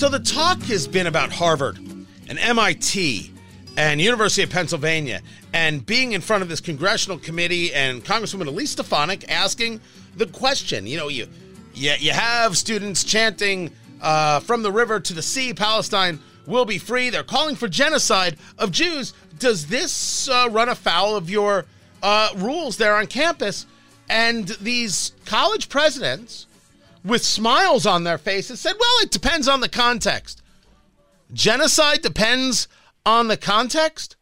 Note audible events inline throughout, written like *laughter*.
So the talk has been about Harvard and MIT and University of Pennsylvania and being in front of this congressional committee and Congresswoman Elise Stefanik asking the question. You know, you you, you have students chanting uh, from the river to the sea, Palestine will be free. They're calling for genocide of Jews. Does this uh, run afoul of your uh, rules there on campus? And these college presidents with smiles on their faces said, well, it depends on the context. Genocide depends on the context.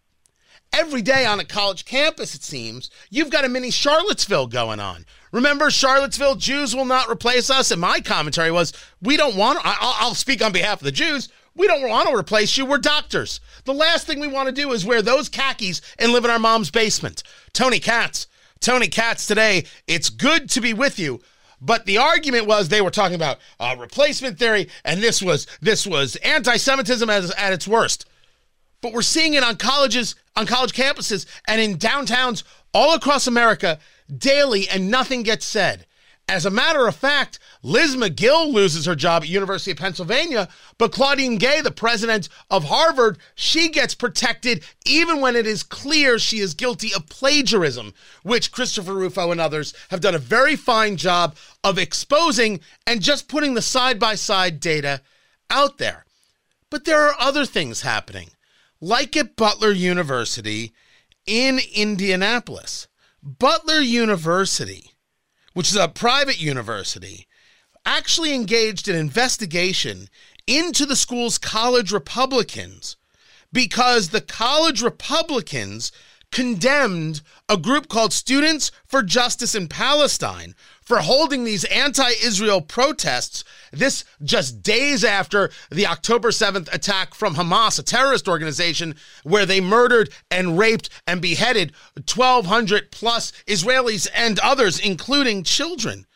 Every day on a college campus, it seems, you've got a mini Charlottesville going on. Remember, Charlottesville, Jews will not replace us. And my commentary was, we don't want, I'll, I'll speak on behalf of the Jews. We don't want to replace you. We're doctors. The last thing we want to do is wear those khakis and live in our mom's basement. Tony Katz, Tony Katz today, it's good to be with you. But the argument was they were talking about uh, replacement theory, and this was this was anti-Semitism as, at its worst. But we're seeing it on colleges, on college campuses, and in downtowns all across America daily, and nothing gets said. As a matter of fact, Liz Magill loses her job at University of Pennsylvania, but Claudine Gay, the president of Harvard, she gets protected even when it is clear she is guilty of plagiarism, which Christopher Rufo and others have done a very fine job of exposing and just putting the side-by-side data out there. But there are other things happening, like at Butler University in Indianapolis. Butler University which is a private university, actually engaged an investigation into the school's college Republicans because the college Republicans condemned a group called Students for Justice in Palestine for holding these anti Israel protests. This just days after the October 7th attack from Hamas, a terrorist organization, where they murdered and raped and beheaded 1,200 plus Israelis and others, including children.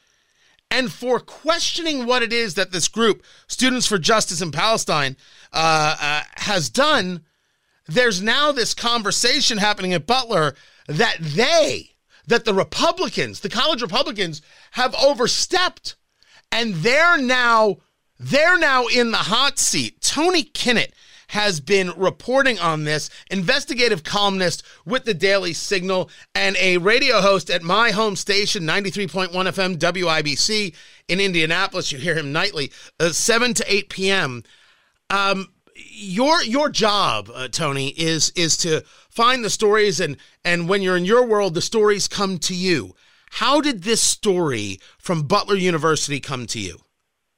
And for questioning what it is that this group, Students for Justice in Palestine, uh, uh, has done, there's now this conversation happening at Butler that they, that the Republicans, the college Republicans, have overstepped. And they're now, they're now in the hot seat. Tony Kinnett has been reporting on this, investigative columnist with the Daily Signal and a radio host at my home station, 93.1 FM WIBC in Indianapolis. You hear him nightly, uh, 7 to 8 p.m. Um, your your job, uh, Tony, is is to find the stories and and when you're in your world, the stories come to you. How did this story from Butler University come to you?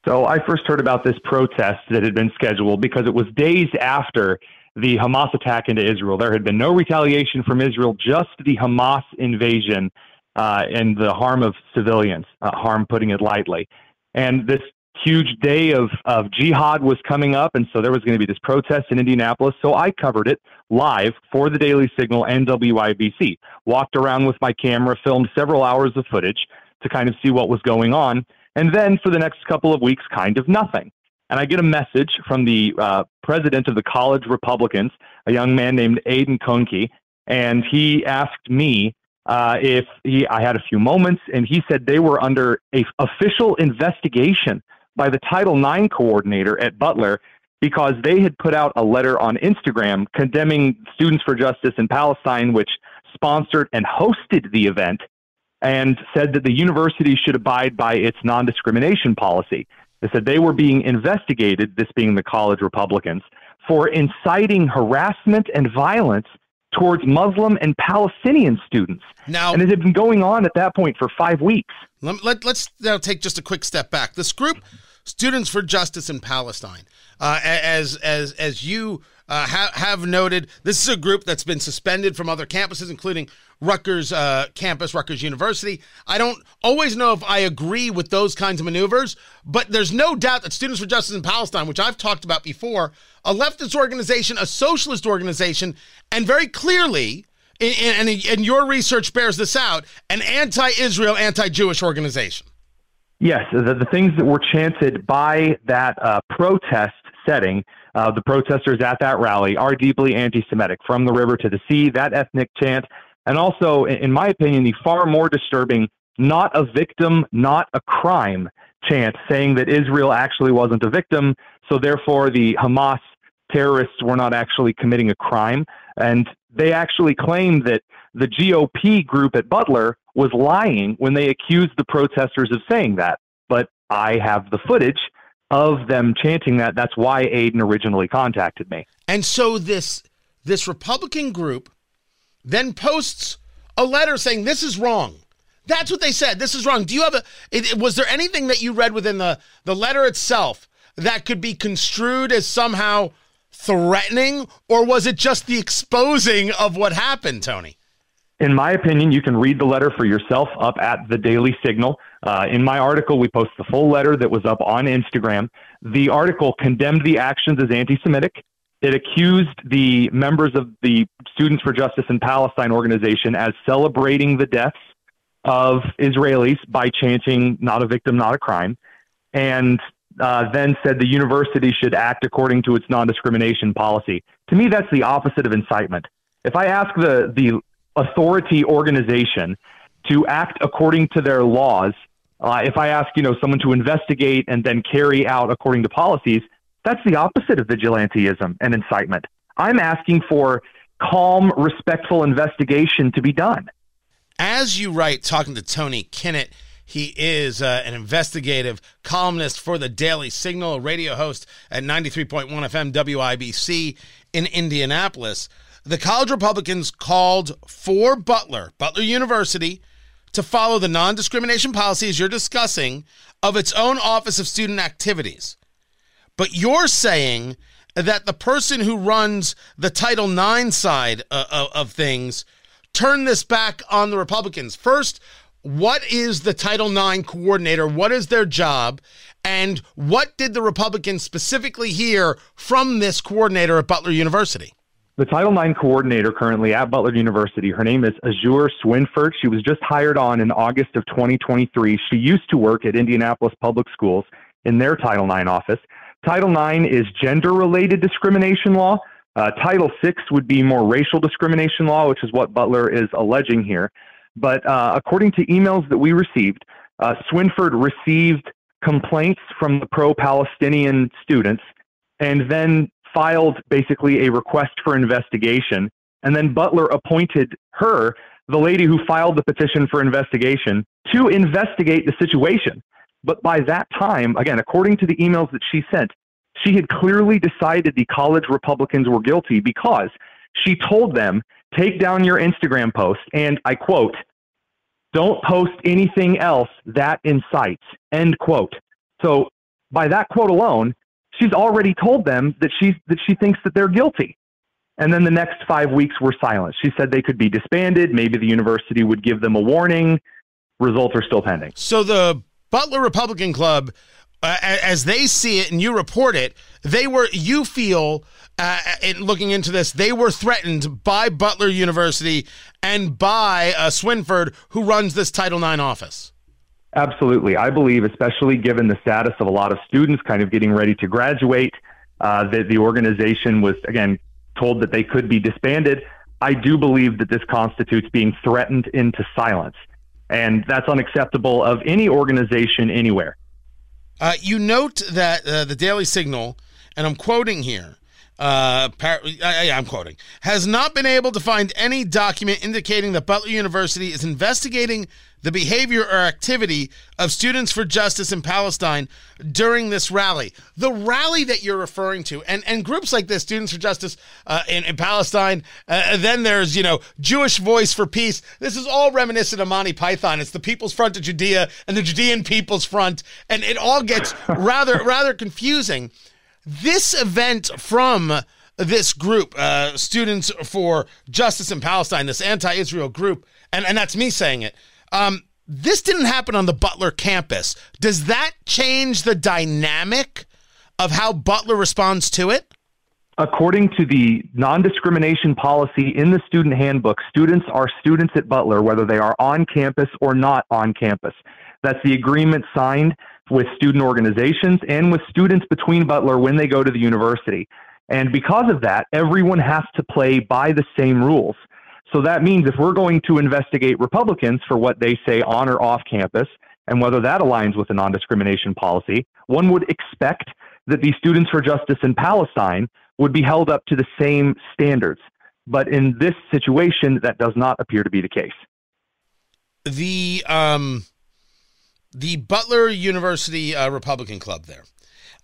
So I first heard about this protest that had been scheduled because it was days after the Hamas attack into Israel. There had been no retaliation from Israel, just the Hamas invasion uh, and the harm of civilians, uh, harm putting it lightly. And this huge day of, of jihad was coming up, and so there was going to be this protest in Indianapolis. So I covered it live for the Daily Signal and WIBC. Walked around with my camera, filmed several hours of footage to kind of see what was going on, and then for the next couple of weeks, kind of nothing. And I get a message from the uh, president of the College Republicans, a young man named Aidan Conkey, and he asked me uh, if he, I had a few moments, and he said they were under a official investigation by the Title IX coordinator at Butler because they had put out a letter on Instagram condemning Students for Justice in Palestine, which sponsored and hosted the event, and said that the university should abide by its non discrimination policy. They said they were being investigated, this being the college Republicans, for inciting harassment and violence towards Muslim and Palestinian students. Now, and it had been going on at that point for five weeks. Let, let, us now take just a quick step back. This group, Students for Justice in Palestine, uh, as as as you uh, ha- have noted this is a group that's been suspended from other campuses, including Rutgers uh, campus, Rutgers University. I don't always know if I agree with those kinds of maneuvers, but there's no doubt that Students for Justice in Palestine, which I've talked about before, a leftist organization, a socialist organization, and very clearly, and, and your research bears this out, an anti Israel, anti Jewish organization. Yes, the, the, things that were chanted by that uh, protest setting, uh, the protesters at that rally are deeply anti Semitic. From the river to the sea, that ethnic chant and also, in my opinion, the far more disturbing, not a victim, not a crime chant saying that Israel actually wasn't a victim. So therefore, the Hamas terrorists were not actually committing a crime. And they actually claimed that the GOP group at Butler was lying when they accused the protesters of saying that. But I have the footage of them chanting that. That's why Aiden originally contacted me. And so this this Republican group then posts a letter saying this is wrong. That's what they said. This is wrong. Do you have a? It, was there anything that you read within the the letter itself that could be construed as somehow threatening, or was it just the exposing of what happened, Tony? In my opinion, you can read the letter for yourself up at the Daily Signal. Uh, in my article, we post the full letter that was up on Instagram. The article condemned the actions as anti Semitic. It accused the members of the Students for Justice in Palestine organization as celebrating the deaths of Israelis by chanting, not a victim, not a crime, and uh, then said the university should act according to its non discrimination policy. To me, that's the opposite of incitement. If I ask the, the authority organization to act according to their laws, uh, if I ask, you know, someone to investigate and then carry out according to policies, that's the opposite of vigilanteism and incitement. I'm asking for calm, respectful investigation to be done. As you write, talking to Tony Kinnett, he is uh, an investigative columnist for the Daily Signal, a radio host at 93.1 FM WIBC in Indianapolis. The college Republicans called for Butler, Butler University, to follow the non discrimination policies you're discussing of its own Office of Student Activities. But you're saying that the person who runs the Title IX side of, uh, uh, of things turn this back on the Republicans. First, what is the Title IX coordinator? What is their job? And what did the Republicans specifically hear from this coordinator at Butler University? The Title IX coordinator currently at Butler University, her name is Azure Swinford. She was just hired on in August of 2023. She used to work at Indianapolis Public Schools in their Title IX office. Title IX is gender related discrimination law. Uh, Title VI would be more racial discrimination law, which is what Butler is alleging here. But uh, according to emails that we received, uh, Swinford received complaints from the pro Palestinian students and then filed basically a request for investigation. And then Butler appointed her, the lady who filed the petition for investigation, to investigate the situation. But by that time, again, according to the emails that she sent, she had clearly decided the college Republicans were guilty because she told them, take down your Instagram post, and I quote, don't post anything else that incites, end quote. So by that quote alone, she's already told them that she's that she thinks that they're guilty. And then the next five weeks were silent. She said they could be disbanded. Maybe the university would give them a warning. Results are still pending. So the Butler Republican Club, uh, as they see it and you report it, they were, you feel, uh, in looking into this, they were threatened by Butler University and by uh, Swinford, who runs this Title IX office. Absolutely. I believe, especially given the status of a lot of students kind of getting ready to graduate, uh, that the organization was, again, told that they could be disbanded. I do believe that this constitutes being threatened into silence and that's unacceptable of any organization anywhere. Uh, you note that uh, the Daily Signal, and I'm quoting here, uh, par- I, am quoting, has not been able to find any document indicating that Butler University is investigating the behavior or activity of Students for Justice in Palestine during this rally. The rally that you're referring to, and, and groups like this, Students for Justice uh, in, in, Palestine, uh, then there's, you know, Jewish Voice for Peace. This is all reminiscent of Monty Python. It's the People's Front of Judea and the Judean People's Front, and it all gets *laughs* rather, rather confusing. This event from this group, uh, Students for Justice in Palestine, this anti-Israel group, and, and that's me saying it. Um, this didn't happen on the Butler campus. Does that change the dynamic of how Butler responds to it? According to the non discrimination policy in the student handbook, students are students at Butler, whether they are on campus or not on campus. That's the agreement signed with student organizations and with students between Butler when they go to the university. And because of that, everyone has to play by the same rules. So that means if we're going to investigate Republicans for what they say on or off campus and whether that aligns with a non discrimination policy, one would expect that the Students for Justice in Palestine would be held up to the same standards. But in this situation, that does not appear to be the case. The um, the Butler University uh, Republican Club there.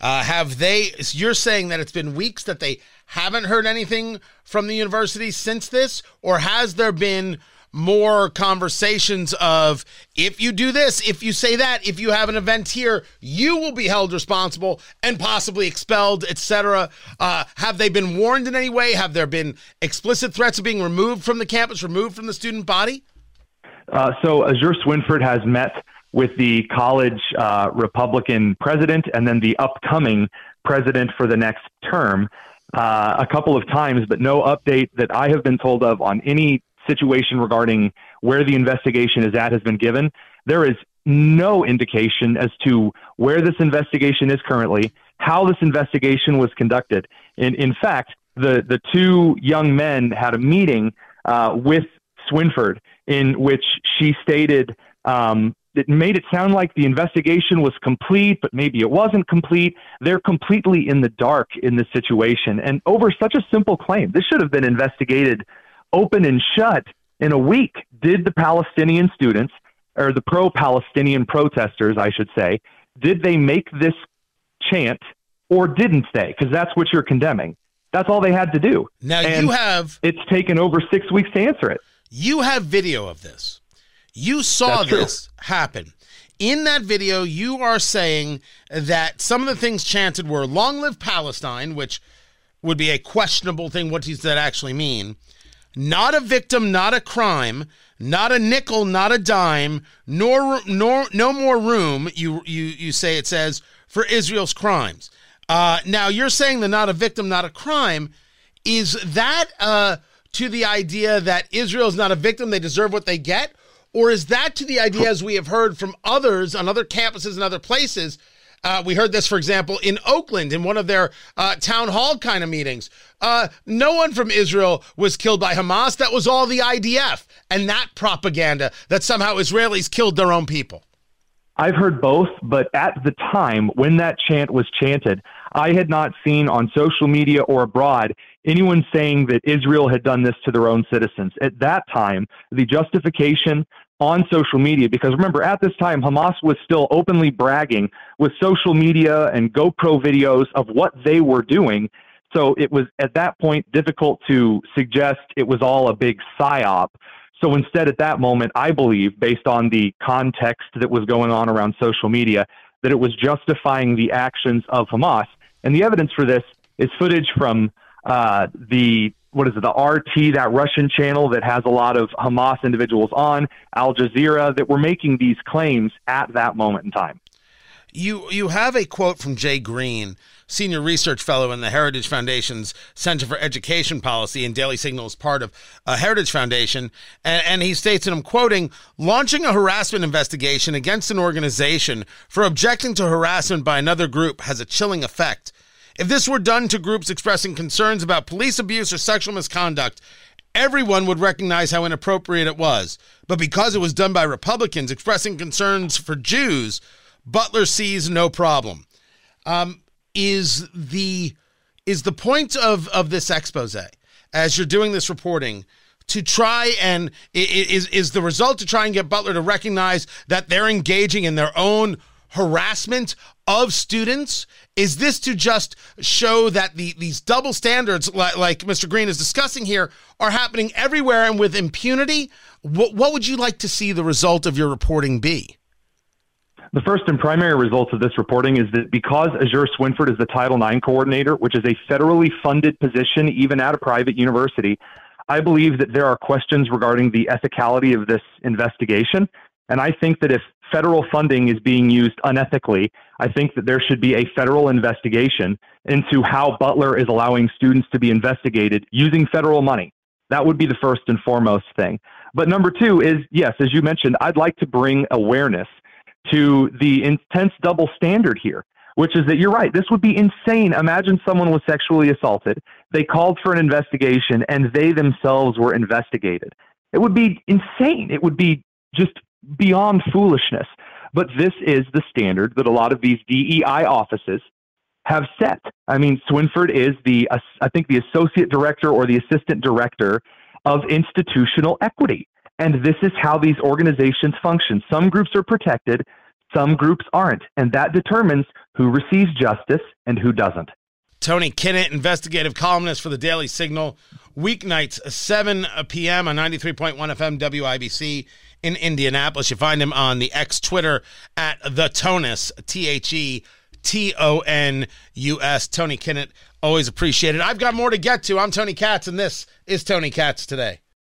Uh, have they? You're saying that it's been weeks that they haven't heard anything from the university since this, or has there been more conversations of if you do this, if you say that, if you have an event here, you will be held responsible and possibly expelled, etc. Uh, have they been warned in any way? Have there been explicit threats of being removed from the campus, removed from the student body? Uh, so Azure Swinford has met with the college uh, Republican president and then the upcoming president for the next term uh, a couple of times, but no update that I have been told of on any situation regarding where the investigation is at has been given. There is no indication as to where this investigation is currently, how this investigation was conducted. In, in fact, the, the two young men had a meeting uh, with Swinford in which she stated um, it made it sound like the investigation was complete, but maybe it wasn't complete. They're completely in the dark in this situation. And over such a simple claim, this should have been investigated open and shut in a week. Did the Palestinian students, or the pro Palestinian protesters, I should say, did they make this chant or didn't they? Because that's what you're condemning. That's all they had to do. Now and you have. It's taken over six weeks to answer it. You have video of this. You saw this happen. In that video, you are saying that some of the things chanted were long live Palestine, which would be a questionable thing. What does that actually mean? not a victim, not a crime, not a nickel, not a dime, nor nor no more room. You you you say it says for Israel's crimes. Uh, now you're saying the not a victim, not a crime. Is that uh, to the idea that Israel is not a victim, they deserve what they get, or is that to the idea, as we have heard from others on other campuses and other places? Uh, we heard this, for example, in Oakland in one of their uh, town hall kind of meetings. Uh, no one from Israel was killed by Hamas. That was all the IDF and that propaganda that somehow Israelis killed their own people. I've heard both, but at the time when that chant was chanted, I had not seen on social media or abroad anyone saying that Israel had done this to their own citizens. At that time, the justification on social media because remember at this time Hamas was still openly bragging with social media and GoPro videos of what they were doing. So it was at that point difficult to suggest it was all a big psyop. So instead, at that moment, I believe, based on the context that was going on around social media, that it was justifying the actions of Hamas. And the evidence for this is footage from uh, the what is it, the RT, that Russian channel that has a lot of Hamas individuals on, Al Jazeera, that were making these claims at that moment in time. You you have a quote from Jay Greene, senior research fellow in the Heritage Foundation's Center for Education Policy, and Daily Signal is part of a Heritage Foundation, and, and he states, and I'm quoting, launching a harassment investigation against an organization for objecting to harassment by another group has a chilling effect. If this were done to groups expressing concerns about police abuse or sexual misconduct, everyone would recognize how inappropriate it was. But because it was done by Republicans expressing concerns for Jews, Butler sees no problem. Um, is the is the point of of this expose as you're doing this reporting to try and is is the result to try and get Butler to recognize that they're engaging in their own harassment of students? Is this to just show that the these double standards, like, like Mr. Greene is discussing here, are happening everywhere and with impunity? What, what would you like to see the result of your reporting be? The first and primary results of this reporting is that because Azure Swinford is the Title IX coordinator, which is a federally funded position even at a private university, I believe that there are questions regarding the ethicality of this investigation. And I think that if federal funding is being used unethically, I think that there should be a federal investigation into how Butler is allowing students to be investigated using federal money. That would be the first and foremost thing. But number two is yes, as you mentioned, I'd like to bring awareness to the intense double standard here, which is that you're right. This would be insane. Imagine someone was sexually assaulted. They called for an investigation and they themselves were investigated. It would be insane. It would be just beyond foolishness. But this is the standard that a lot of these DEI offices have set. I mean, Swinford is the, I think, the associate director or the assistant director of institutional equity. And this is how these organizations function. Some groups are protected, some groups aren't. And that determines who receives justice and who doesn't. Tony Kinnett, investigative columnist for the Daily Signal, weeknights, 7 p.m. on 93.1 FM WIBC in Indianapolis. You find him on the X Twitter at the Tonus, T H E T O N U S. Tony Kinnett, always appreciated. I've got more to get to. I'm Tony Katz, and this is Tony Katz today.